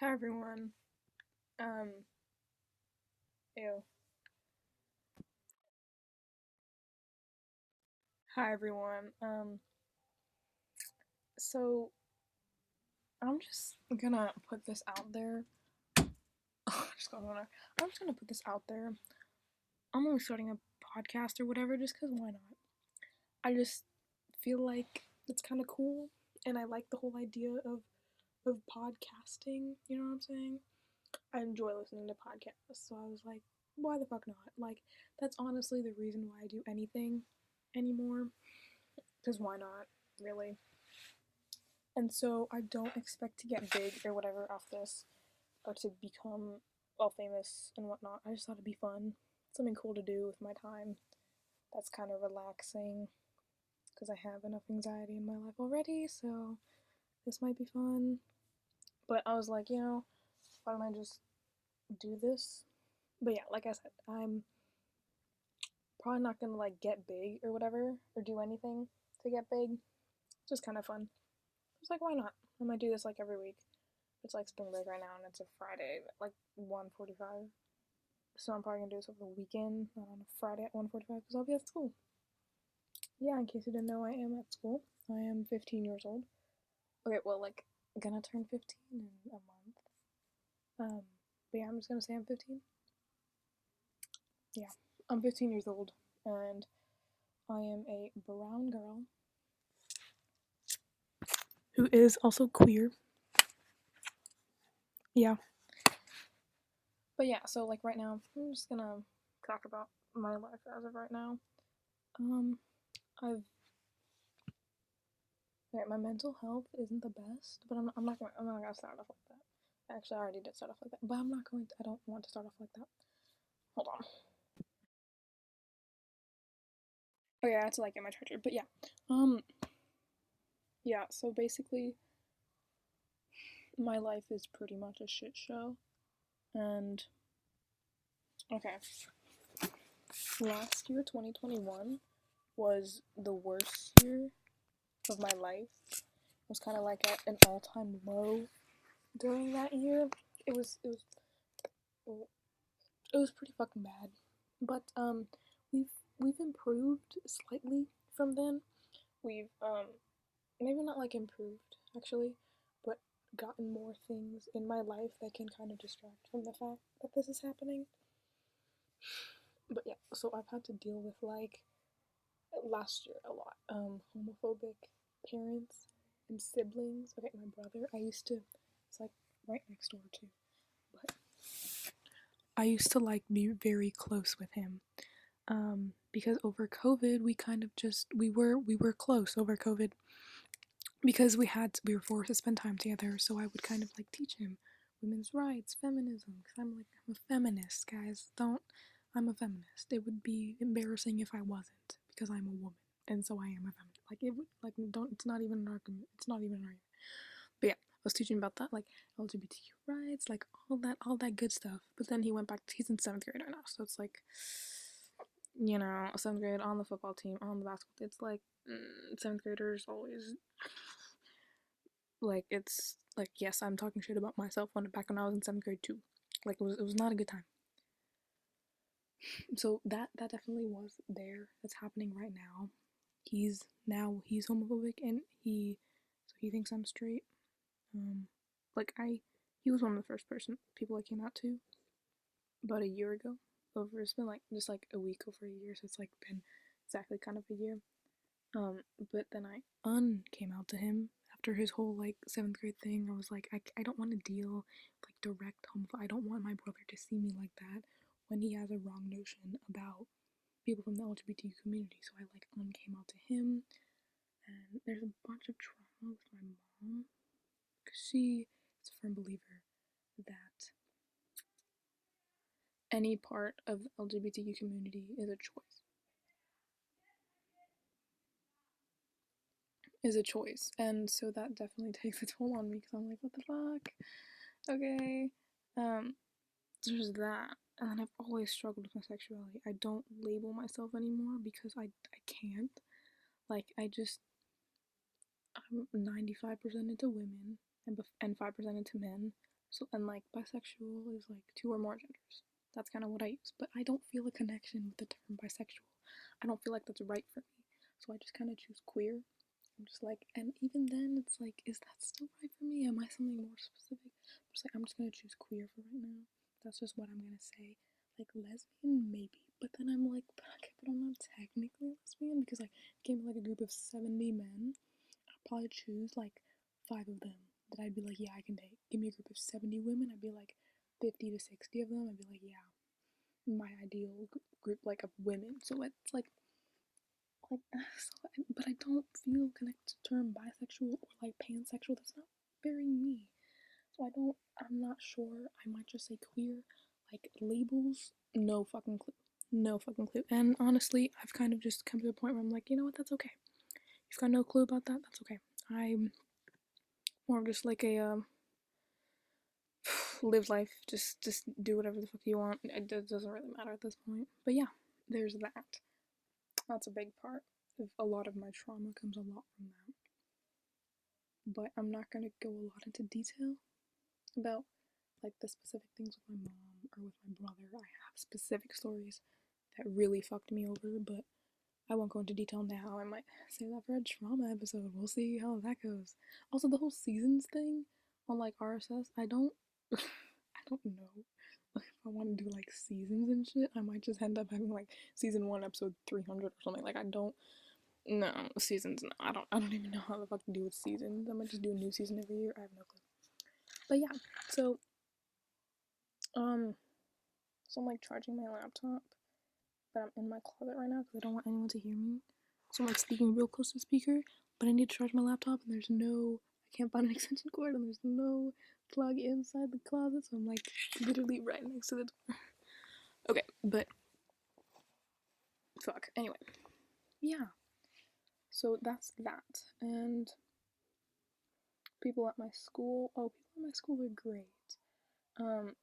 Hi everyone. Um, ew. Hi everyone. Um, so I'm just gonna put this out there. just got one. I'm just gonna put this out there. I'm only starting a podcast or whatever just because why not? I just feel like it's kind of cool and I like the whole idea of of podcasting, you know what I'm saying? I enjoy listening to podcasts, so I was like, why the fuck not? Like, that's honestly the reason why I do anything anymore. Because why not, really? And so I don't expect to get big or whatever off this, or to become well famous and whatnot. I just thought it'd be fun, something cool to do with my time. That's kind of relaxing, because I have enough anxiety in my life already. So this might be fun. But I was like, you know, why don't I just do this? But yeah, like I said, I'm probably not gonna like get big or whatever or do anything to get big. It's just kind of fun. It's like why not? I might do this like every week. It's like spring break right now and it's a Friday like 1:45. So I'm probably gonna do this over the weekend, not on a Friday at 1:45 because I'll be at school. Yeah, in case you didn't know, I am at school. I am 15 years old. Okay, well, like gonna turn 15 in a month. Um, but yeah, I'm just gonna say I'm 15. Yeah, I'm 15 years old and I am a brown girl who is also queer. Yeah. But yeah, so like right now, I'm just gonna talk about my life as of right now. Um, I've my mental health isn't the best, but I'm not, I'm not gonna I'm not gonna start off like that. Actually, I already did start off like that, but I'm not going to. I don't want to start off like that. Hold on. Okay, I had to like get my charger, but yeah. Um. Yeah, so basically, my life is pretty much a shit show, and okay. Last year, 2021, was the worst year of my life. It was kind of like at an all-time low during that year. It was it was it was pretty fucking bad. But um we've we've improved slightly from then. We've um maybe not like improved actually, but gotten more things in my life that can kind of distract from the fact that this is happening. But yeah, so I've had to deal with like last year a lot. Um homophobic parents and siblings. Okay, my brother, I used to it's like right next door too. But I used to like be very close with him. Um, because over COVID we kind of just we were we were close over COVID because we had we were forced to spend time together so i would kind of like teach him women's rights feminism because i'm like i'm a feminist guys don't i'm a feminist it would be embarrassing if i wasn't because i'm a woman and so i am a feminist like it would like don't it's not even an argument it's not even an argument but yeah i was teaching about that like lgbtq rights like all that all that good stuff but then he went back to, he's in seventh grade right now so it's like you know seventh grade on the football team on the basketball it's like mm, seventh graders always like it's like yes, I'm talking shit about myself when back when I was in seventh grade too. Like it was it was not a good time. So that that definitely was there. That's happening right now. He's now he's homophobic and he so he thinks I'm straight. Um like I he was one of the first person people I came out to about a year ago. Over it's been like just like a week over a year, so it's like been exactly kind of a year. Um, but then I un came out to him after his whole like seventh grade thing. I was like, I, I don't want to deal like direct homophobic. I don't want my brother to see me like that when he has a wrong notion about people from the LGBT community. So I like un came out to him, and there's a bunch of trauma with my mom because she is a firm believer that any part of the LGBTQ community is a choice. is a choice. And so that definitely takes a toll on me because I'm like, what the fuck? Okay. Um, there's that. And I've always struggled with my sexuality. I don't label myself anymore because I, I can't. Like, I just, I'm 95% into women and, and 5% into men. So and like bisexual is like two or more genders. That's kind of what I use, but I don't feel a connection with the term bisexual. I don't feel like that's right for me, so I just kind of choose queer. I'm just like, and even then, it's like, is that still right for me? Am I something more specific? I'm just like, I'm just gonna choose queer for right now. That's just what I'm gonna say. Like lesbian, maybe, but then I'm like, but okay, but I'm not technically lesbian because like, came like a group of 70 men, I'd probably choose like five of them that I'd be like, yeah, I can date. Give me a group of 70 women, I'd be like 50 to 60 of them, I'd be like, yeah, my ideal group like of women. So it's like like so, but I don't feel connected to term bisexual or like pansexual. That's not very me. So I don't. I'm not sure. I might just say queer. Like labels, no fucking clue. No fucking clue. And honestly, I've kind of just come to the point where I'm like, you know what? That's okay. You've got no clue about that. That's okay. I'm more just like a um, live life. Just just do whatever the fuck you want. It doesn't really matter at this point. But yeah, there's that. That's a big part a lot of my trauma comes a lot from that. But I'm not gonna go a lot into detail about like the specific things with my mom or with my brother. I have specific stories that really fucked me over, but I won't go into detail now. I might save that for a trauma episode. We'll see how that goes. Also, the whole seasons thing on like RSS, I don't, I don't know if I want to do like seasons and shit. I might just end up having like season one, episode three hundred or something. Like I don't. No seasons. No, I don't. I don't even know how the fuck to do with seasons. I might just do a new season every year. I have no clue. But yeah, so um, so I'm like charging my laptop, but I'm in my closet right now because I don't want anyone to hear me. So I'm like speaking real close to the speaker, but I need to charge my laptop and there's no, I can't find an extension cord and there's no plug inside the closet, so I'm like literally right next to the door. okay, but fuck. Anyway, yeah. So that's that, and people at my school. Oh, my school are great. Um,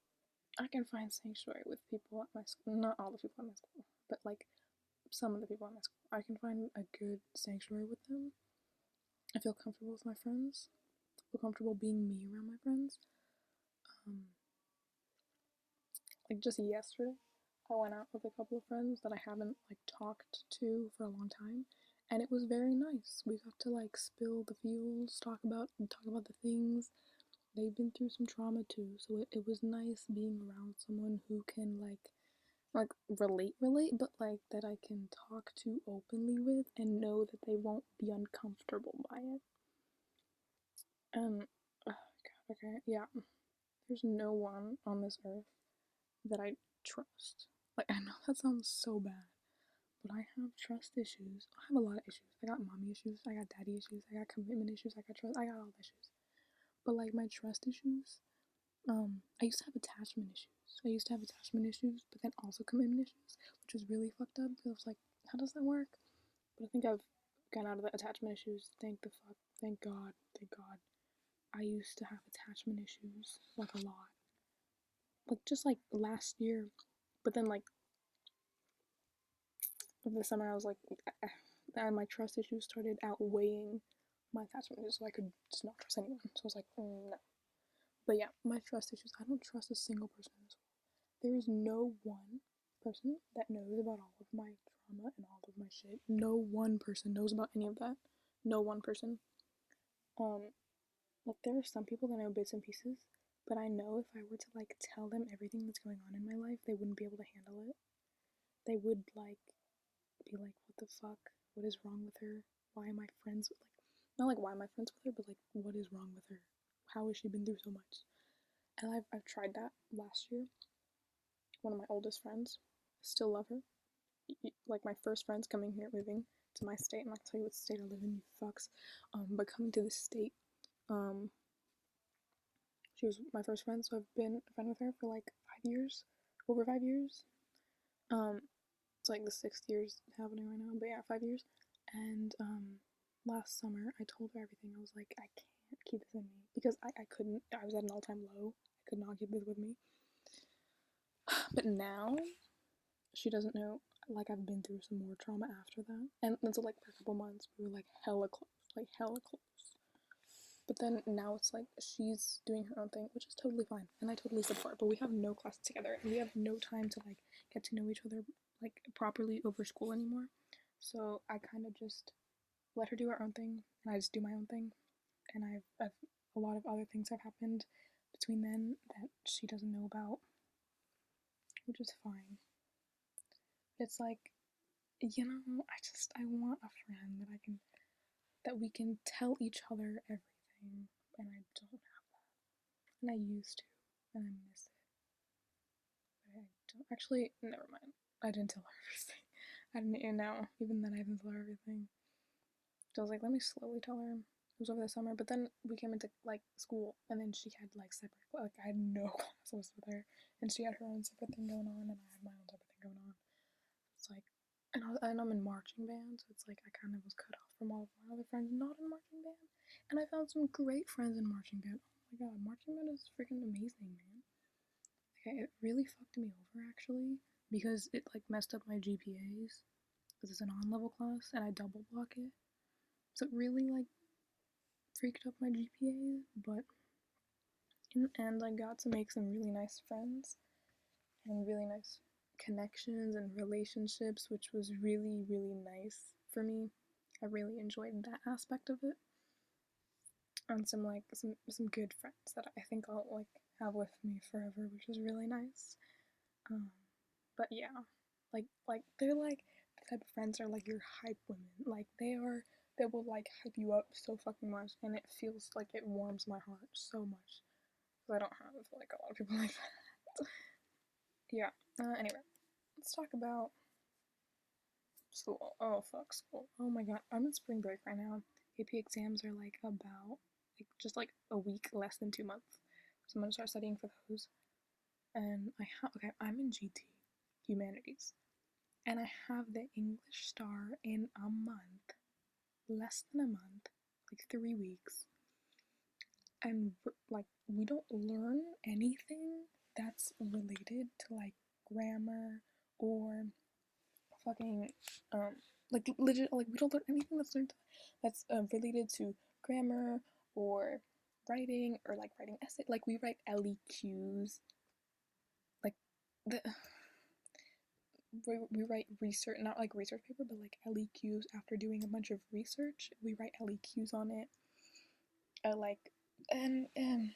I can find sanctuary with people at my school. Not all the people at my school, but like some of the people at my school. I can find a good sanctuary with them. I feel comfortable with my friends. I feel comfortable being me around my friends. Um, like just yesterday, I went out with a couple of friends that I haven't like talked to for a long time, and it was very nice. We got to like spill the feels, talk about talk about the things they've been through some trauma too, so it, it was nice being around someone who can like like relate relate but like that I can talk to openly with and know that they won't be uncomfortable by it. Um oh God, okay, yeah. There's no one on this earth that I trust. Like I know that sounds so bad, but I have trust issues. I have a lot of issues. I got mommy issues, I got daddy issues, I got commitment issues, I got trust I got all the issues. But like my trust issues, um, I used to have attachment issues. I used to have attachment issues, but then also commitment issues, which was really fucked up because I was like, how does that work? But I think I've gotten out of the attachment issues. Thank the fuck, thank God, thank God. I used to have attachment issues like a lot, like just like last year, but then like over the summer I was like, and my trust issues started outweighing my attachment issues, so I could just not trust anyone. So I was like, mm, no. But yeah, my trust issues. I don't trust a single person in this world. There is no one person that knows about all of my trauma and all of my shit. No one person knows about any of that. No one person. Um, like there are some people that know bits and pieces, but I know if I were to like tell them everything that's going on in my life, they wouldn't be able to handle it. They would like be like, "What the fuck? What is wrong with her? Why am I friends with like not like why am I friends with her, but like what is wrong with her? How has she been through so much? And I've I've tried that last year. One of my oldest friends, still love her. Like my first friends coming here, moving to my state. I'm not gonna tell you what state I live in, you fucks. Um, but coming to this state, um, she was my first friend, so I've been a friend with her for like five years, over five years. Um, it's like the sixth year's happening right now, but yeah, five years. And um, last summer, I told her everything. I was like, I can't keep this in me because I, I couldn't. I was at an all time low. I could not keep this with me. But now, she doesn't know. Like I've been through some more trauma after that, and, and so like for a couple months we were like hella close, like hella close. But then now it's like she's doing her own thing, which is totally fine, and I totally support. But we have no class together, and we have no time to like get to know each other like properly over school anymore. So I kind of just let her do her own thing, and I just do my own thing. And I've, I've a lot of other things have happened between then that she doesn't know about, which is fine. It's like, you know, I just I want a friend that I can that we can tell each other everything, and I don't have that. And I used to, and I miss it. But I don't actually. Never mind. I didn't tell her everything. I didn't even know. Even then, I didn't tell her everything. So I was like, let me slowly tell her. It was over the summer, but then we came into like school, and then she had like separate. Like I had no classes with her, and she had her own separate thing going on, and I had my own separate thing going on. It's like, and, I, and I'm in marching band, so it's like I kind of was cut off from all of my other friends not in marching band, and I found some great friends in marching band. Oh my god, marching band is freaking amazing, man. Okay, it really fucked me over actually because it like messed up my GPAs because it's an on-level class and I double block it. So it really like freaked up my GPA, but in the end, I got to make some really nice friends and really nice connections and relationships, which was really, really nice for me. I really enjoyed that aspect of it. And some like some some good friends that I think I'll like have with me forever, which is really nice. Um, but yeah, like like they're like the type of friends are like your hype women. Like they are they will like hype you up so fucking much, and it feels like it warms my heart so much. Cause I don't have like a lot of people like that. yeah. Uh, anyway, let's talk about school. Oh fuck school. Oh my god, I'm in spring break right now. AP exams are like about like just like a week less than two months. So I'm gonna start studying for those. And I have okay, I'm in GT humanities, and I have the English STAAR in a month less than a month, like three weeks, and like we don't learn anything that's related to like grammar or fucking um like legit like we don't learn anything that's learned that's uh, related to grammar or writing or like writing essay like we write LEQs like the we, we write research, not like research paper, but like LEQs after doing a bunch of research. We write LEQs on it. Uh, like, and, and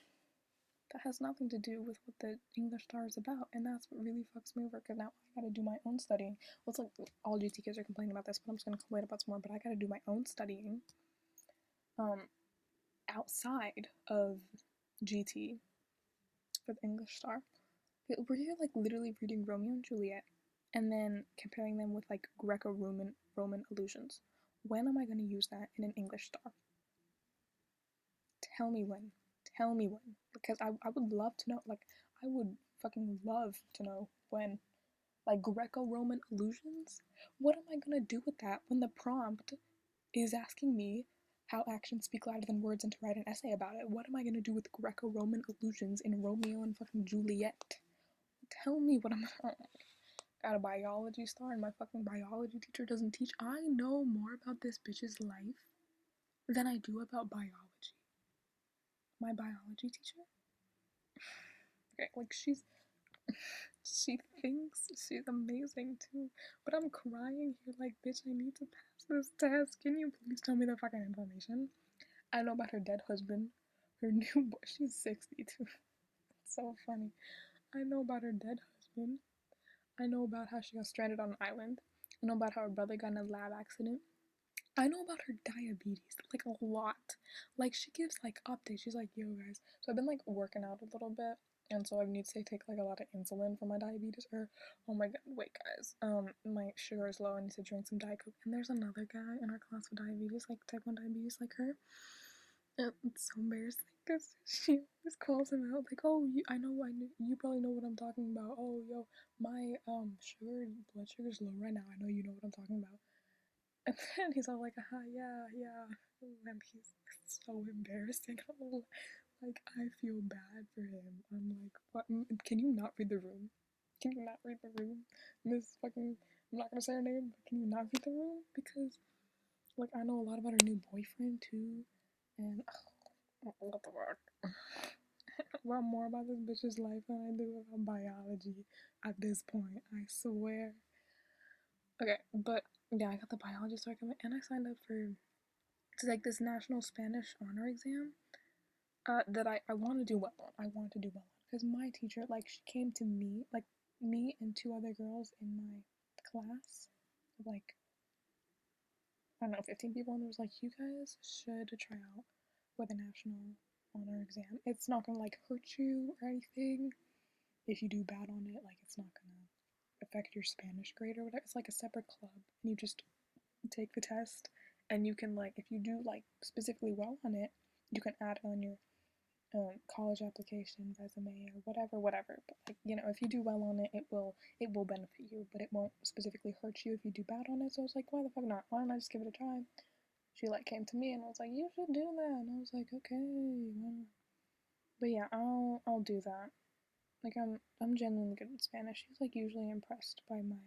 that has nothing to do with what the English STAAR is about. And that's what really fucks me over because now I gotta do my own studying. Well, it's like all GT kids are complaining about this, but I'm just gonna complain about some more. But I gotta do my own studying um, outside of GT for the English STAAR. We're here like literally reading Romeo and Juliet and then comparing them with like Greco-Roman Roman allusions. When am I going to use that in an English STAAR? Tell me when. Tell me when. Because I, I would love to know. Like, I would fucking love to know when. Like, Greco-Roman allusions? What am I to do with that when the prompt is asking me how actions speak louder than words and to write an essay about it? What am I to do with Greco-Roman allusions in Romeo and fucking Juliet? Tell me what I'm got a biology STAAR and my fucking biology teacher doesn't teach. I know more about this bitch's life than I do about biology. My biology teacher? Okay, like she's she thinks she's amazing too. But I'm crying here like bitch I need to pass this test. Can you please tell me the fucking information? I know about her dead husband. Her new boy she's 62. It's so funny. I know about her dead husband. I know about how she got stranded on an island. I know about how her brother got in a lab accident. I know about her diabetes, like a lot. Like she gives like updates. She's like, yo guys. So I've been like working out a little bit. And so I need to take like a lot of insulin for my diabetes. Or oh my god, wait guys. Um my sugar is low, I need to drink some Diet Coke. And there's another guy in our class with diabetes, like type 1 diabetes like her. It's so embarrassing because she always calls him out like, "Oh, you, I know, I know, you probably know what I'm talking about. Oh, yo, my um sugar, blood sugar's low right now. I know you know what I'm talking about." And then he's all like, "Ah, yeah, yeah," and he's so embarrassing. like, I feel bad for him. I'm like, "What? Can you not read the room? Can you not read the room, Miss fucking?" I'm not gonna say her name, but can you not read the room? Because, like, I know a lot about her new boyfriend too, and. Oh, what the fuck? about more about this bitch's life than I do about biology at this point. I swear. Okay, but yeah, I got the biology circuit and I signed up for to like this national Spanish honor exam. Uh, that I I want to do well on. I want to do well on because my teacher like she came to me like me and two other girls in my class, like I don't know, 15 people, and was like, you guys should try out for a national honor exam. It's not gonna like hurt you or anything. If you do bad on it, like it's not gonna affect your Spanish grade or whatever. It's like a separate club, and you just take the test, and you can like if you do like specifically well on it, you can add on your um, college application, resume, or whatever, whatever. But like you know, if you do well on it, it will it will benefit you, but it won't specifically hurt you if you do bad on it. So I was like, why the fuck not? Why don't I just give it a try? She like came to me and was like, you should do that, and I was like, okay. But yeah, I'll I'll do that. Like I'm I'm genuinely good at Spanish. She's like usually impressed by my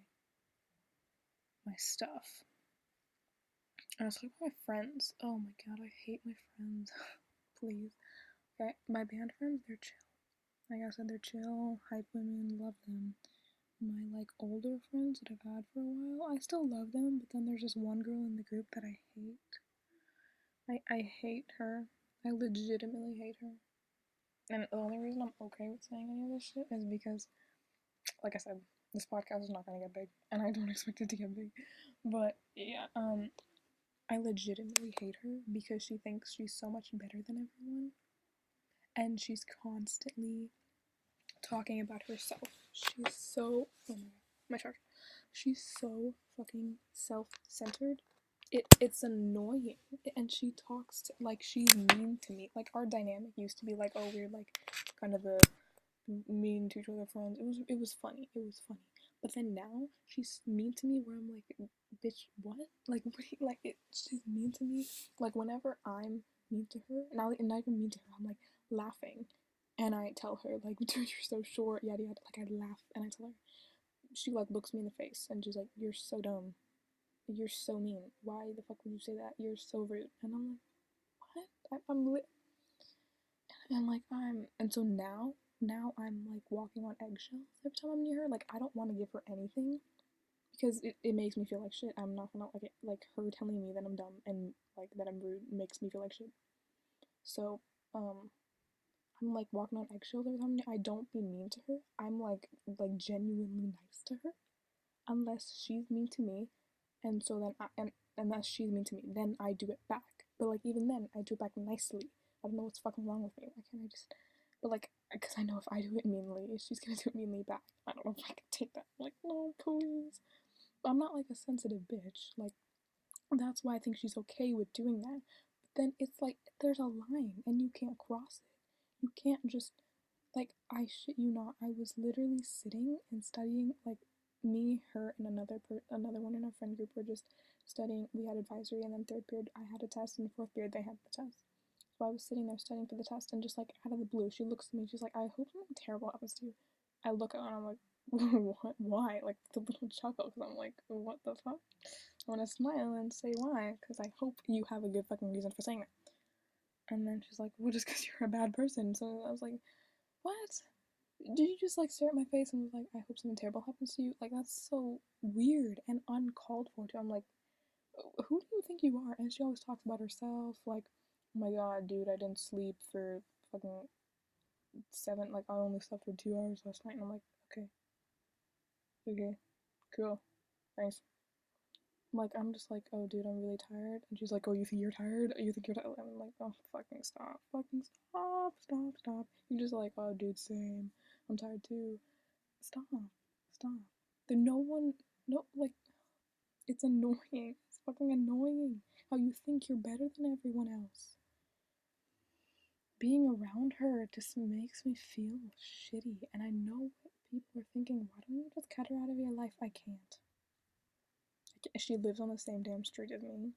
my stuff. And I was like my friends. Oh my god, I hate my friends. Please. Okay, my band friends, they're chill. Like I said, they're chill, hype women, love them. My like older friends that I've had for a while, I still love them, but then there's this one girl in the group that I hate. I I hate her. I legitimately hate her. And the only reason I'm okay with saying any of this shit is because, like I said, this podcast is not gonna get big, and I don't expect it to get big. But yeah, um, I legitimately hate her because she thinks she's so much better than everyone and she's constantly talking about herself. She's so oh my my charger. She's so fucking self-centered. It it's annoying, and she talks to, like she's mean to me. Like our dynamic used to be like, oh, we're like kind of a mean to each other friends. It was it was funny. It was funny. But then now she's mean to me where I'm like, bitch, what? Like, what? Like, it, she's mean to me. Like, whenever I'm mean to her, not, not even mean to her, I'm like, laughing. And I tell her, like, dude, you're so short, yada yada. Like, I laugh and I tell her. She, like, looks me in the face and she's like, you're so dumb. You're so mean. Why the fuck would you say that? You're so rude. And I'm like, what? I, am. And, like, I'm. And so now, now I'm, like, walking on eggshells every time I'm near her. Like, I don't want to give her anything because it, it makes me feel like shit. I'm not gonna like it, like her telling me that I'm dumb and like that I'm rude makes me feel like shit. So um I'm like walking on eggshells every time I don't be mean to her. I'm like like genuinely nice to her, unless she's mean to me, and so then I, and unless she's mean to me, then I do it back. But like even then, I do it back nicely. I don't know what's fucking wrong with me. Why can't I just? But like, because I know if I do it meanly, she's gonna do it meanly back. I don't know if I can take that. I'm like, no, please. I'm not like a sensitive bitch. Like, that's why I think she's okay with doing that. But then it's like there's a line and you can't cross it. You can't just like I shit you not. I was literally sitting and studying like me, her, and another per- another one in our friend group were just studying. We had advisory, and then third period I had a test, and fourth period they had the test. So I was sitting there studying for the test, and just like out of the blue, she looks at me. She's like, "I hope something terrible happens to you." I look at her and I'm like, "What? Why?" Like the little chuckle because I'm like, "What the fuck?" I want to smile and say why because I hope you have a good fucking reason for saying that. And then she's like, well, just because you're a bad person. So I was like, what? Did you just like stare at my face and was like, I hope something terrible happens to you? Like, that's so weird and uncalled for, too. I'm like, who do you think you are? And she always talks about herself, like, oh my god, dude, I didn't sleep for fucking seven, like, I only slept for two hours last night. And I'm like, okay. Okay. Cool. Thanks like I'm just like, oh dude, I'm really tired. And she's like, oh, you think you're tired? You think you're tired? I'm like, oh, fucking stop, fucking stop, stop, stop. You're just like, oh, dude, same. I'm tired too. Stop, stop. There, no one, no, like, it's annoying. It's fucking annoying how you think you're better than everyone else. Being around her just makes me feel shitty, and I know what people are thinking. Why don't you just cut her out of your life? I can't she lives on the same damn street as me.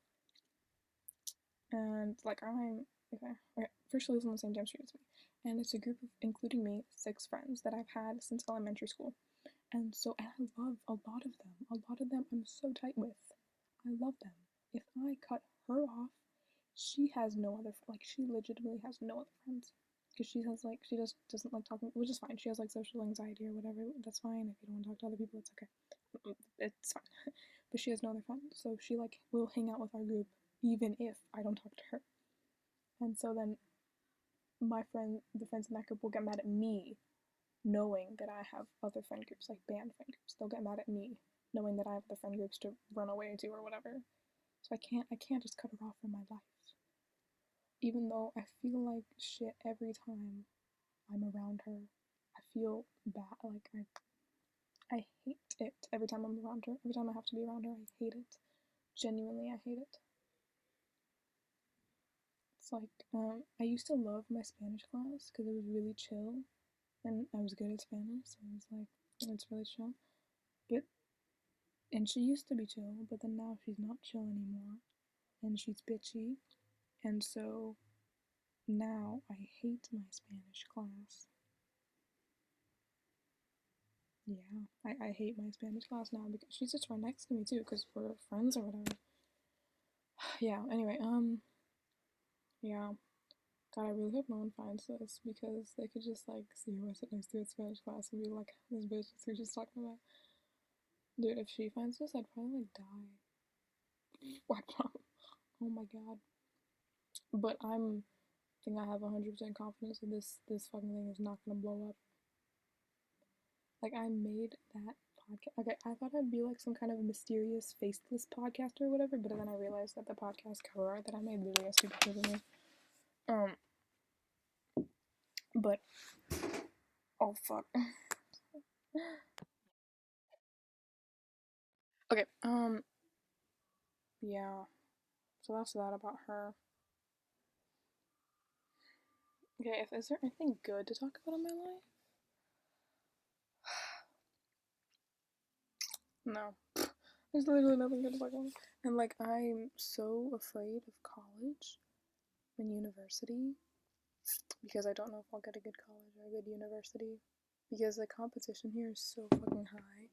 And like I'm okay, okay. First, she lives on the same damn street as me, and it's a group of, including me, six friends that I've had since elementary school. And so, and I love a lot of them. A lot of them I'm so tight with. I love them. If I cut her off, she has no other like she legitimately has no other friends because she has like she just doesn't like talking, which is fine. She has like social anxiety or whatever. That's fine. If you don't want to talk to other people, it's okay. Mm, it's fine. but she has no other friends, so she like will hang out with our group even if I don't talk to her. And so then my friend, the friends in that group will get mad at me knowing that I have other friend groups, like band friend groups. They'll get mad at me knowing that I have the friend groups to run away to or whatever. So I can't I can't just cut her off from my life. Even though I feel like shit every time I'm around her. I feel bad like I I hate it every time I'm around her. Every time I have to be around her, I hate it. Genuinely, I hate it. It's like um, I used to love my Spanish class because it was really chill, and I was good at Spanish, so it was like it's really chill. But and she used to be chill, but then now she's not chill anymore, and she's bitchy, and so now I hate my Spanish class. Yeah, I, I hate my Spanish class now because she's just right next to me too, because we're friends or whatever. yeah, anyway, um, yeah. God, I really hope no one finds this because they could just like see who I sit next to in Spanish class and be like, this bitch is who she's talking about. Dude, if she finds this, I'd probably like die. What? oh my god. But I'm I think I have 100% confidence that this this fucking thing is not gonna blow up. Like I made that podcast. Okay, I thought I'd be like some kind of mysterious faceless podcaster or whatever, but then I realized that the podcast cover art that I made literally has super pictures me. Um, but oh fuck. okay. Um. Yeah. So that's that about her. Okay, if is there anything good to talk about in my life? No. There's literally nothing good about. And like I'm so afraid of college and university because I don't know if I'll get a good college or a good university because the competition here is so fucking high.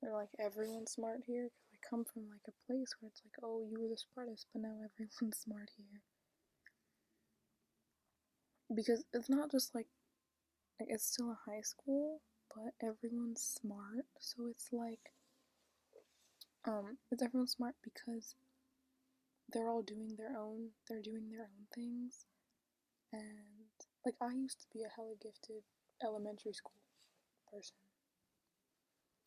They're like everyone's smart here because I come from like a place where it's like, oh, you were the smartest, but now everyone's smart here. Because it's not just like, like it's still a high school, but everyone's smart, so it's like, um, it's everyone's smart because they're all doing their own, they're doing their own things, and like I used to be a hella gifted elementary school person.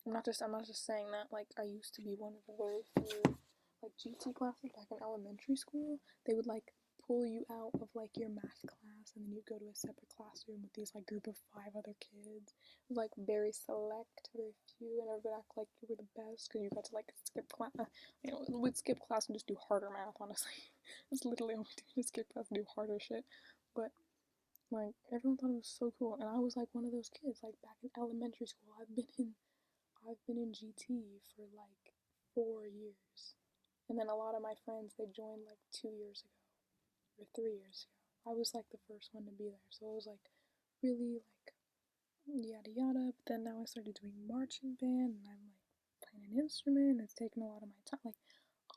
I'm not just I'm not just saying that like I used to be one of the very few like GT classes back in elementary school. They would like pull you out of like your math class and then you'd go to a separate classroom with these like group of five other kids. Like very select, very few, and everybody act like you were the best because you got to like skip class. Uh, you know, we'd skip class and just do harder math. Honestly, it's literally all we do. Just skip class and do harder shit. But like everyone thought it was so cool, and I was like one of those kids. Like back in elementary school, I've been in I've been in GT for like four years. And then a lot of my friends, they joined like two years ago or three years ago. I was like the first one to be there. So it was like really like yada yada. But then now I started doing marching band and I'm like playing an instrument. It's taken a lot of my time, like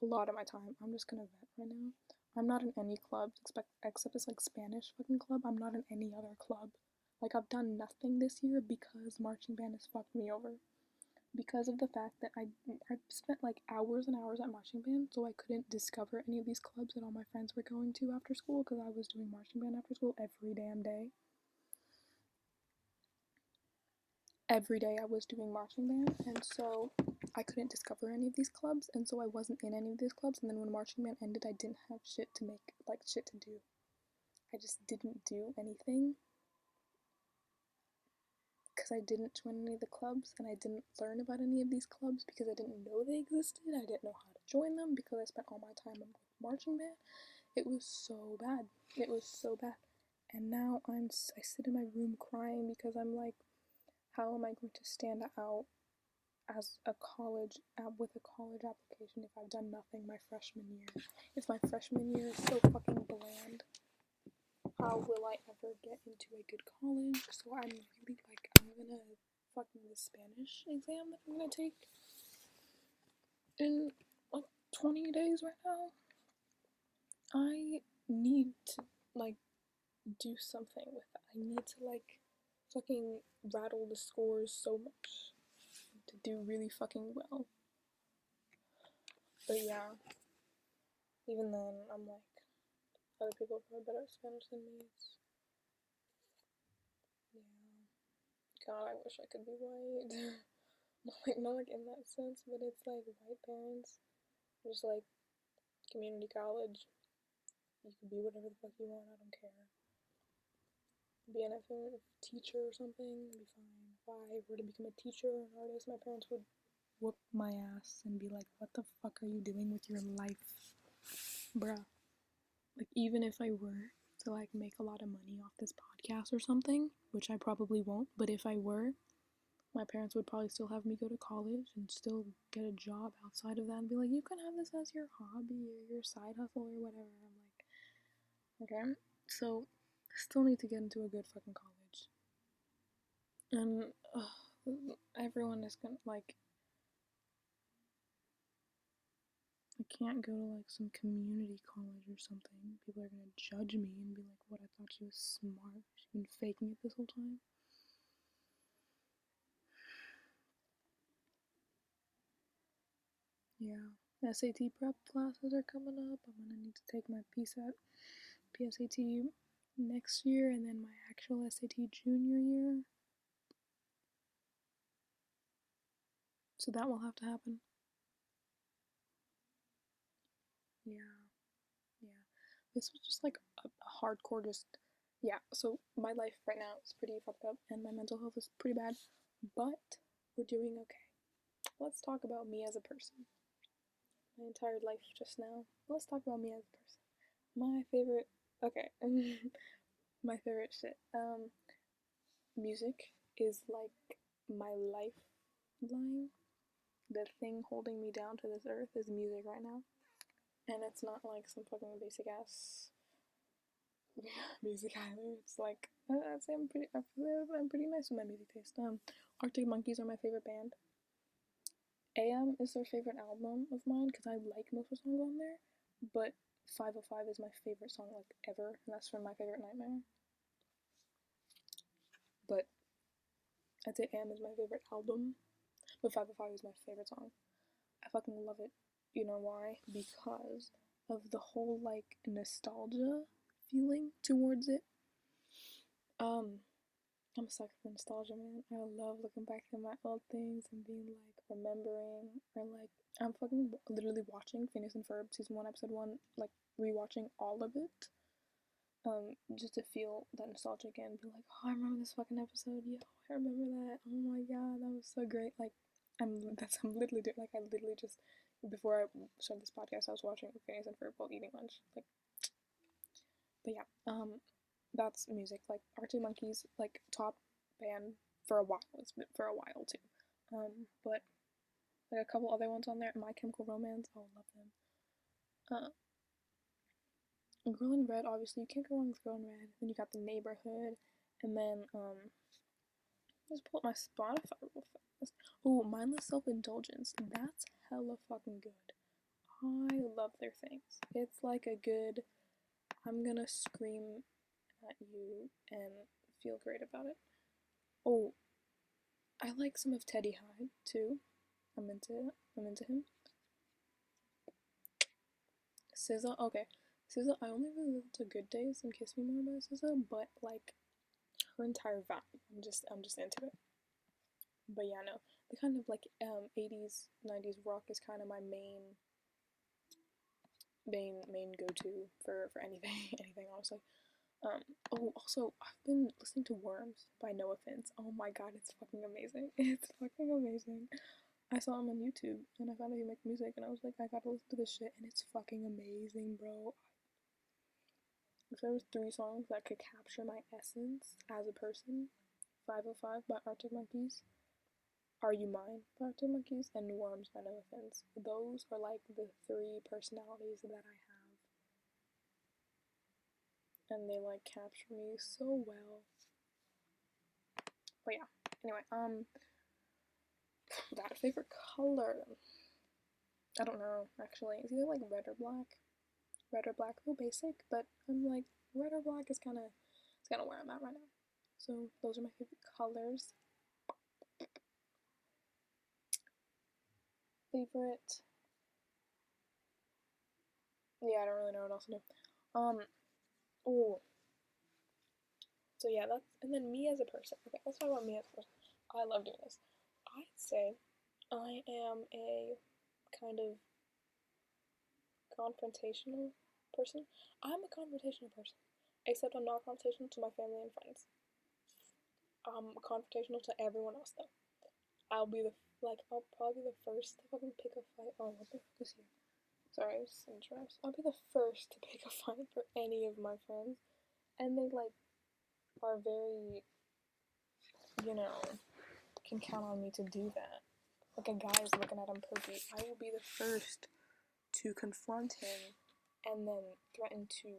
a lot of my time. I'm just gonna vent right now. I'm not in any club except except this like Spanish fucking club. I'm not in any other club. Like I've done nothing this year because marching band has fucked me over because of the fact that I I spent like hours and hours at marching band, so I couldn't discover any of these clubs that all my friends were going to after school because I was doing marching band after school every damn day. Every day I was doing marching band, and so I couldn't discover any of these clubs, and so I wasn't in any of these clubs. And then when marching band ended, I didn't have shit to make, like shit to do. I just didn't do anything because I didn't join any of the clubs and I didn't learn about any of these clubs because I didn't know they existed. I didn't know how to join them because I spent all my time in marching band. It was so bad. It was so bad. And now I'm I sit in my room crying because I'm like, how am I going to stand out as a college with a college application if I've done nothing my freshman year? If my freshman year is so fucking bland how will I ever get into a good college? So I'm really like, I'm gonna fucking the Spanish exam that I'm gonna take in like 20 days right now. I need to like do something with that. I need to like fucking rattle the scores so much to do really fucking well. But yeah, even then, I'm like, other people are probably better at Spanish than me. It's, yeah. God, I wish I could be white. not like, not like in that sense, but it's like white parents, just like community college. You can be whatever the fuck you want. I don't care. Be an F uh, teacher or something, be fine. If I were to become a teacher or an artist, my parents would whoop my ass and be like, what the fuck are you doing with your life? Bruh. Like, even if I were to, like, make a lot of money off this podcast or something, which I probably won't, but if I were, my parents would probably still have me go to college and still get a job outside of that and be like, you can have this as your hobby or your side hustle or whatever. I'm like, okay. So, I still need to get into a good fucking college. And everyone is gonna, like, I can't go to like some community college or something. People are gonna judge me and be like, what, I thought she was smart. She's been faking it this whole time. Yeah. SAT prep classes are coming up. I'm gonna need to take my PSAT, PSAT next year and then my actual SAT junior year. So that will have to happen. Yeah. Yeah. This was just like a, a hardcore just yeah, so my life right now is pretty fucked up and my mental health is pretty bad, but we're doing okay. Let's talk about me as a person. My entire life just now. Let's talk about me as a person. My favorite okay. my favorite shit. Um music is like my lifeline. The thing holding me down to this earth is music right now and it's not like some fucking basic ass music either. It's like I'd say I'm pretty, I'm pretty nice with my music taste. Um, Arctic Monkeys are my favorite band. AM is their favorite album of mine because I like most of the songs on there, but 505 is my favorite song like ever, and that's from my favorite Nightmare. But I'd say AM is my favorite album, but 505 is my favorite song. I fucking love it you know why? Because of the whole like nostalgia feeling towards it. Um, I'm a sucker for nostalgia, man. I love looking back at my old things and being like remembering or like I'm fucking literally watching Phineas and Ferb season one, episode one, like rewatching all of it. Um, just to feel that nostalgia again, be like, oh, I remember this fucking episode. Yo, I remember that. Oh my god, that was so great. Like, I'm that's I'm literally doing like I literally just before I started this podcast, I was watching Phineas and Ferb while eating lunch. Like, but yeah, um, that's music. Like Arctic Monkeys, like top band for a while. It's been for a while too. Um, but like a couple other ones on there. My Chemical Romance. Oh, love them. Uh, Girl in Red. Obviously, you can't go wrong with Girl in Red. Then you got the Neighbourhood, and then um, let's pull up my Spotify real fast. Oh, Mindless Self Indulgence. That's hella fucking good. I love their things. It's like a good, I'm gonna scream at you and feel great about it. Oh, I like some of Teddy Hyde too. I'm into I'm into him. SZA, okay. SZA, I only really listen to Good Days and Kiss Me More by SZA, but like her entire vibe, I'm just I'm just into it. But yeah, no the kind of like um 80s 90s rock is kind of my main main main go-to for for anything anything honestly. Um oh also i've been listening to worms by no offense. Oh my god it's fucking amazing. It's fucking amazing. I saw him on youtube and i found out he makes music and i was like i gotta listen to this shit and it's fucking amazing bro if there was three songs that could capture my essence as a person 505 by arctic monkeys R U Mine by Arctic Monkeys and Worms by Offense. Those are like the three personalities that I have. And they like capture me so well. But yeah, anyway, um, that favorite color. I don't know, actually. It's either like red or black. Red or black, real basic, but I'm like red or black is kind of it's kind of where I'm at right now. So those are my favorite colors. Favorite. Yeah, I don't really know what else to do. Um. Oh. So yeah, that's and then me as a person. Okay, let's talk about me as a person. I love doing this. I'd say I am a kind of confrontational person. I'm a confrontational person, except I'm not confrontational to my family and friends. I'm confrontational to everyone else though. I'll be the like I'll probably be the first to fucking pick a fight. Oh, what the fuck is here? Sorry, I was interrupts. I'll be the first to pick a fight for any of my friends, and they like are very, you know, can count on me to do that. Like a guy is looking at him pervy, I will be the first to confront him and then threaten to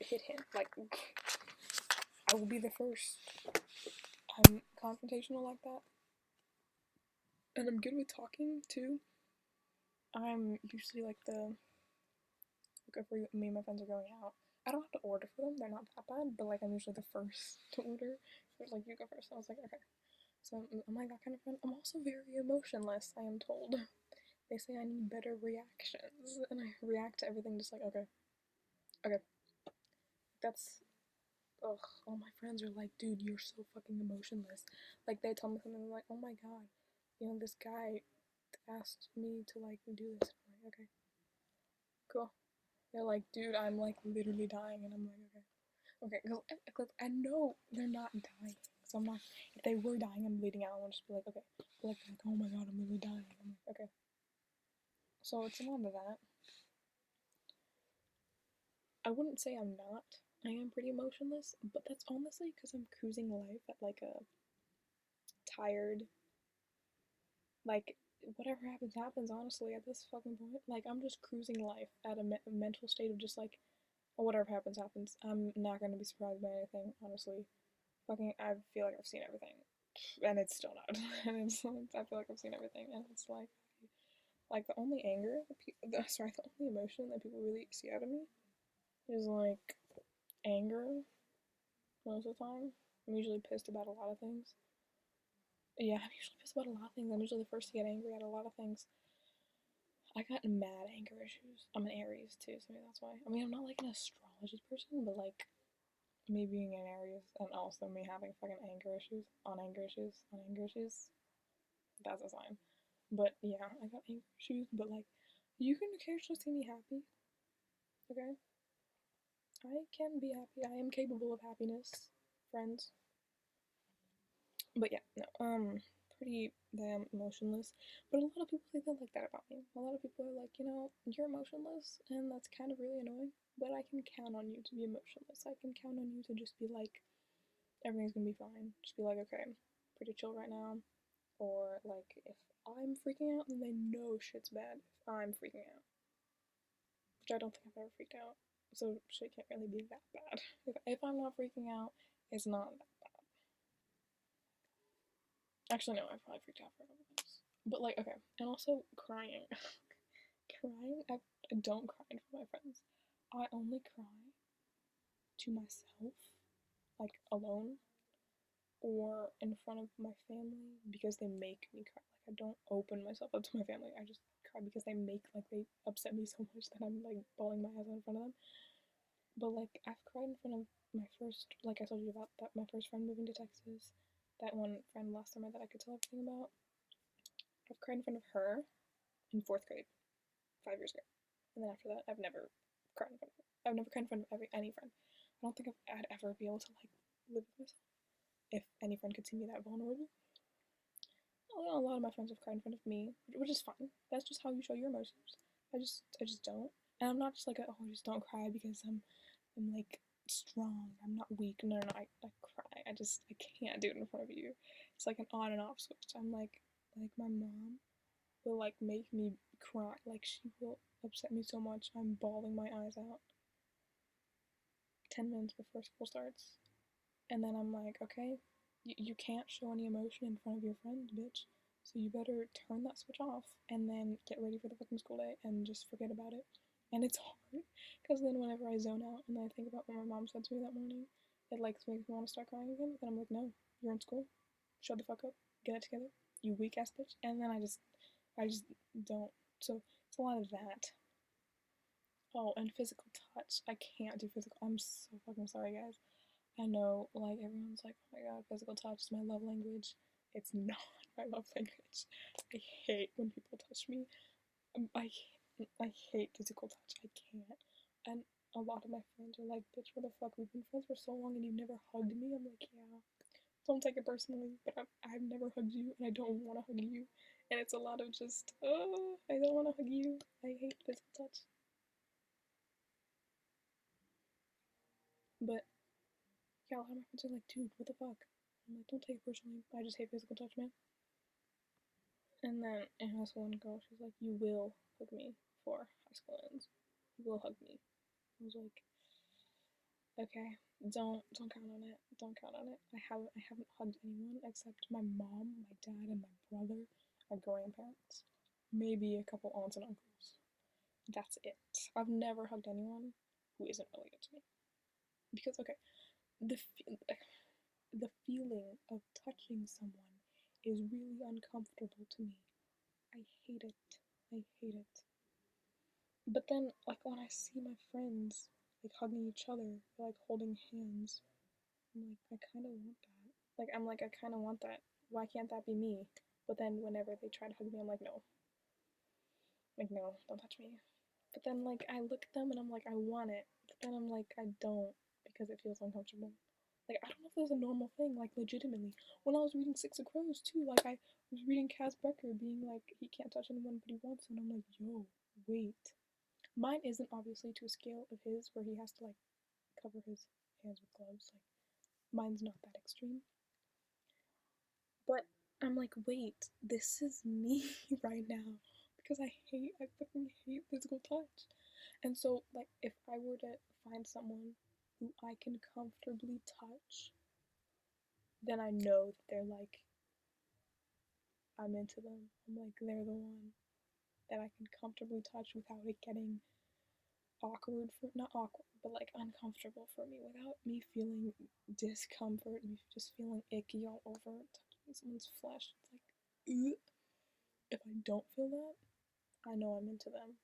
hit him. Like, I will be the first. I'm confrontational like that. And I'm good with talking too. I'm usually like the. Like, if me and my friends are going out, I don't have to order for them, they're not that bad, but like, I'm usually the first to order. So it's like, you go first. I was like, okay. So I'm like that kind of friend. I'm also very emotionless, I am told. They say I need better reactions, and I react to everything just like, okay. Okay. That's. Ugh, all my friends are like, dude, you're so fucking emotionless. Like, they tell me something, I'm like, oh my god, you know, this guy asked me to, like, do this. I'm like, okay. Cool. They're like, dude, I'm, like, literally dying, and I'm like, okay. Okay, because I know they're not dying. So I'm not, if they were dying I'm bleeding out, I would just be like, okay. Like, like, oh my god, I'm literally dying. I'm like, okay. So it's a lot of that. I wouldn't say I'm not. I am pretty emotionless, but that's honestly because I'm cruising life at like a tired, like whatever happens happens. Honestly, at this fucking point, like I'm just cruising life at a, me- mental state of just like, oh, whatever happens happens. I'm not gonna be surprised by anything. Honestly, fucking, I feel like I've seen everything, and it's still not. and it's I feel like I've seen everything, and it's like like the only anger, the, sorry, the only emotion that people really see out of me is like anger. Most of the time, I'm usually pissed about a lot of things. Yeah, I'm usually pissed about a lot of things. I'm usually the first to get angry at a lot of things. I got mad anger issues. I'm an Aries too, so maybe that's why. I mean, I'm not like an astrology person, but like me being an Aries and also me having fucking anger issues on anger issues on anger issues, that's a sign. But yeah, I got anger issues, but like, you can occasionally see me happy. Okay? I can be happy. I am capable of happiness, friends. But yeah, no, um, pretty damn emotionless. But a lot of people think they like that about me. A lot of people are like, you know, you're emotionless, and that's kind of really annoying. But I can count on you to be emotionless. I can count on you to just be like, everything's gonna be fine. Just be like, okay, pretty chill right now. Or like, if I'm freaking out, then they know shit's bad if I'm freaking out. Which I don't think I've ever freaked out. So shit can't really be that bad. If, if I'm not freaking out, it's not that bad. Actually, no, I've probably freaked out for other things. But like, okay. And also crying. crying, I, I don't cry in front of my friends. I only cry to myself, like alone, or in front of my family because they make me cry. Like I don't open myself up to my family. I just cry because they make like they upset me so much that I'm like bawling my eyes out in front of them. But like I've cried in front of my first, like I told you about that my first friend moving to Texas. That one friend last summer that I could tell everything about. I've cried in front of her in fourth grade, five years ago, and then after that, I've never cried in front of her. I've never cried in front of every any friend. I don't think I'd ever be able to like live with myself if any friend could see me that vulnerable a lot of my friends have cried in front of me, which is fine. That's just how you show your emotions. I just, I just don't, and I'm not just like, oh, just don't cry because I'm, I'm like strong. I'm not weak. No, no, no I, I cry. I just, I can't do it in front of you. It's like an on and off switch. I'm like, like my mom will like make me cry. Like she will upset me so much. I'm bawling my eyes out. Ten minutes before school starts, and then I'm like, okay, you, you can't show any emotion in front of your friends, bitch. So you better turn that switch off and then get ready for the fucking school day and just forget about it. and it's hard because then whenever I zone out and I think about what my mom said to me that morning, it like makes me want to start crying again. And I'm like, no, you're in school. Shut the fuck up. Get it together. You weak ass bitch. And then I just, I just don't. So it's a lot of that. Oh, and physical touch. I can't do physical. I'm so fucking sorry, guys. I know, like, everyone's like, oh my god, physical touch is my love language. It's not my love language. I hate when people touch me. Um, I, I hate physical touch. I can't. And a lot of my friends are like, bitch, what the fuck? We've been friends for so long and you never hugged me. I'm like, yeah. Don't take it personally, but I've, I've never hugged you and I don't want to hug you. And it's a lot of just, oh, I don't want to hug you. I hate physical touch. But yeah, a lot of my friends are like, dude, what the fuck? I'm like, don't take it personally. I just hate physical touch, man. And then high school, one girl, she's like, you will hug me before high school ends. You will hug me. I was like, okay, don't don't count on it. Don't count on it. I haven't I haven't hugged anyone except my mom, my dad, and my brother, my grandparents, maybe a couple aunts and uncles. That's it. I've never hugged anyone who isn't related to me. Because okay, the the feeling of touching someone is really uncomfortable to me. I hate it. I hate it. But then, like, when I see my friends, like, hugging each other, like, holding hands, I'm like, I kind of want that. Like, I'm like, I kind of want that. Why can't that be me? But then, whenever they try to hug me, I'm like, no. Like, no, don't touch me. But then, like, I look at them and I'm like, I want it. But then I'm like, I don't because it feels uncomfortable. Like, I don't know if there's a normal thing, like, legitimately. When I was reading Six of Crows, too, like, I was reading Kaz Brekker being like, he can't touch anyone but he wants to, and I'm like, yo, wait. Mine isn't obviously to a scale of his where he has to, like, cover his hands with gloves. Like, mine's not that extreme. But I'm like, wait, this is me right now. Because I hate, I fucking hate physical touch. And so, like, if I were to find someone who I can comfortably touch, then I know that they're like, I'm into them. I'm like, they're the one that I can comfortably touch without it getting awkward for not awkward, but like uncomfortable for me without me feeling discomfort, me just feeling icky all over touching someone's flesh. It's like, Ugh. if I don't feel that, I know I'm into them.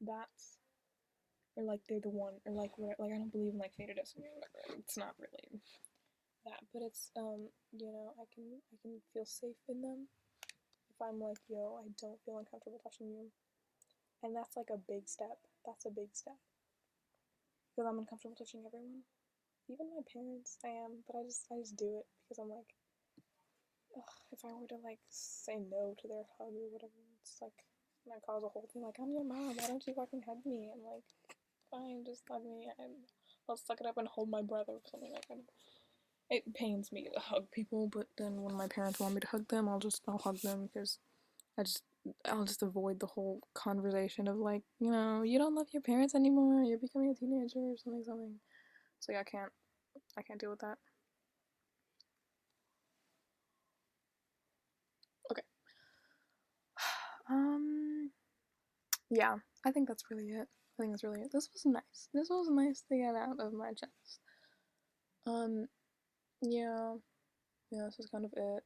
That's or like they're the one, or like whatever. Like I don't believe in like fate or destiny or whatever. It's not really that, but it's um you know I can I can feel safe in them if I'm like yo I don't feel uncomfortable touching you, and that's like a big step. That's a big step because I'm uncomfortable touching everyone, even my parents. I am, but I just I just do it because I'm like. Ugh, if I were to like say no to their hug or whatever, it's like gonna cause a whole thing like I'm your mom. Why don't you fucking hug me? And like fine, just hug me. I'm, I'll suck it up and hold my brother or something like that. It pains me to hug people, but then when my parents want me to hug them, I'll just I'll hug them because I just I'll just avoid the whole conversation of like you know you don't love your parents anymore. You're becoming a teenager or something something. So yeah, I can't I can't deal with that. Okay. Um. Yeah, I think that's really it. That's really. This was nice. This was nice to get out of my chest. Um, yeah, yeah, this is kind of it.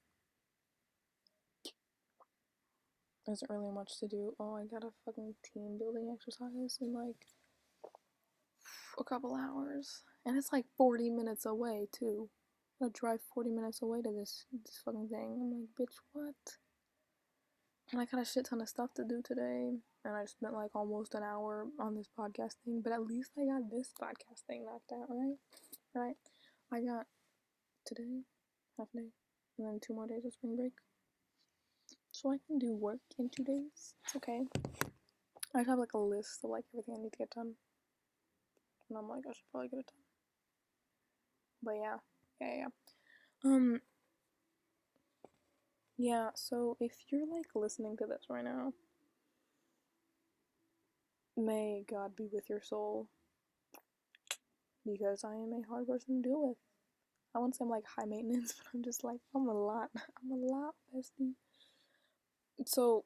There isn't really much to do. Oh, I got a fucking team building exercise in like a couple hours, and it's like 40 minutes away too. I drive 40 minutes away to this this fucking thing. I'm like, bitch, what? And I got a shit ton of stuff to do today. And I spent like almost an hour on this podcast thing. But at least I got this podcast thing knocked out, right? Right? I got today, half day, and then two more days of spring break. So I can do work in two days. It's okay. I have like a list of like everything I need to get done. And I'm like, I should probably get it done. But yeah, yeah, yeah. Um, yeah, so if you're like listening to this right now, may God be with your soul. Because I am a hard person to deal with. I won't say I'm like high maintenance, but I'm just like, I'm a lot. I'm a lot, bestie. So,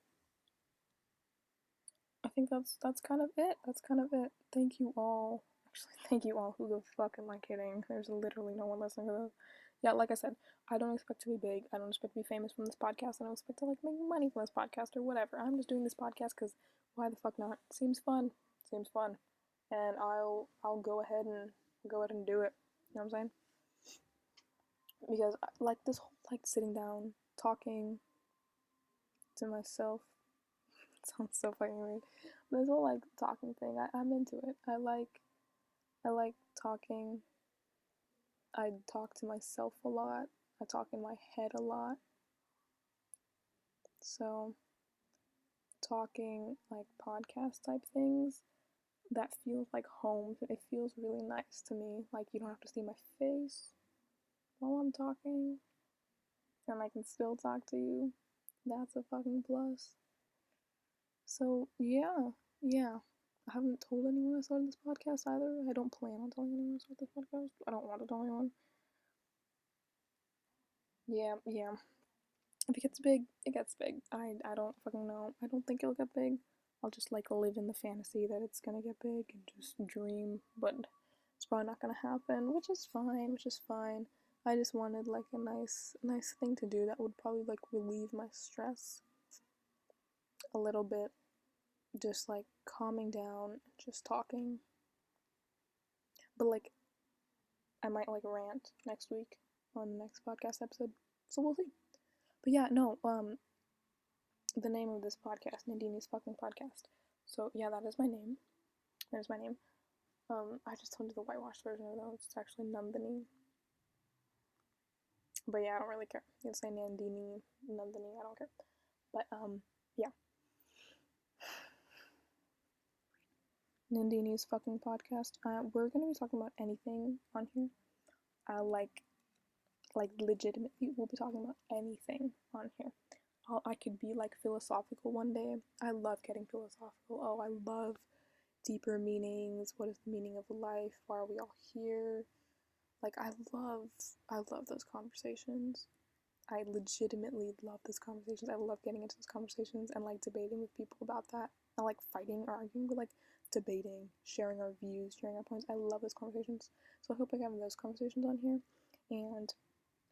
I think that's that's kind of it. That's kind of it. Thank you all. Actually, thank you all. Who the fuck am I kidding? There's literally no one listening to this. Yeah, like I said, I don't expect to be big. I don't expect to be famous from this podcast. I don't expect to like make money from this podcast or whatever. I'm just doing this podcast because why the fuck not? Seems fun. Seems fun. And I'll I'll go ahead and go ahead and do it. You know what I'm saying? Because I, like this whole like sitting down, talking to myself. sounds so fucking weird. This whole like talking thing, I, I'm into it. I like I like talking. I talk to myself a lot. I talk in my head a lot. So talking like podcast type things that feels like home. It feels really nice to me. Like you don't have to see my face while I'm talking. And I can still talk to you. That's a fucking plus. So yeah, yeah. I haven't told anyone I started this podcast either. I don't plan on telling anyone I started this podcast. I don't want to tell anyone. Yeah, yeah. If it gets big, it gets big. I I don't fucking know. I don't think it'll get big. I'll just like live in the fantasy that it's gonna get big and just dream, but it's probably not gonna happen, which is fine, which is fine. I just wanted like a nice nice thing to do that would probably like relieve my stress a little bit. Just like calming down, just talking. But like I might like rant next week on the next podcast episode. So we'll see. But yeah, no, um the name of this podcast, Nandini's fucking podcast. So yeah, that is my name. That is my name. Um, I just told you the whitewashed version of that. It's actually Nandini. But yeah, I don't really care. You can say Nandini, Nandini, I don't care. But um, yeah. Nandini's fucking podcast. Uh, we're gonna be talking about anything on here. Uh, like, like legitimately, we'll be talking about anything on here. I'll, I could be like philosophical one day. I love getting philosophical. Oh, I love deeper meanings. What is the meaning of life? Why are we all here? Like I love I love those conversations. I legitimately love those conversations. I love getting into those conversations and like debating with people about that. I like fighting or arguing, but like debating, sharing our views, sharing our points. I love those conversations. So I hope I have those conversations on here. And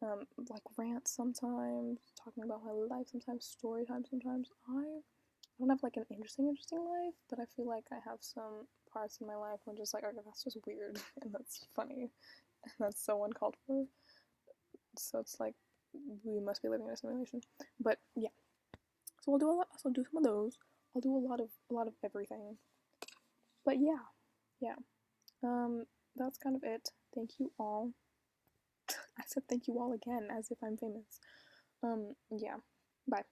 um, like rants sometimes, talking about my life sometimes, story time sometimes. I don't have like an interesting, interesting life, but I feel like I have some parts in my life I'm just like, okay, that's just weird and that's funny and that's so uncalled for. So it's like we must be living in a simulation. But yeah, so I'll do a lot. I'll do some of those. I'll do a lot of a lot of everything. But yeah, yeah. Um, that's kind of it. Thank you all. I said thank you all again as if I'm famous. Um, yeah. Bye.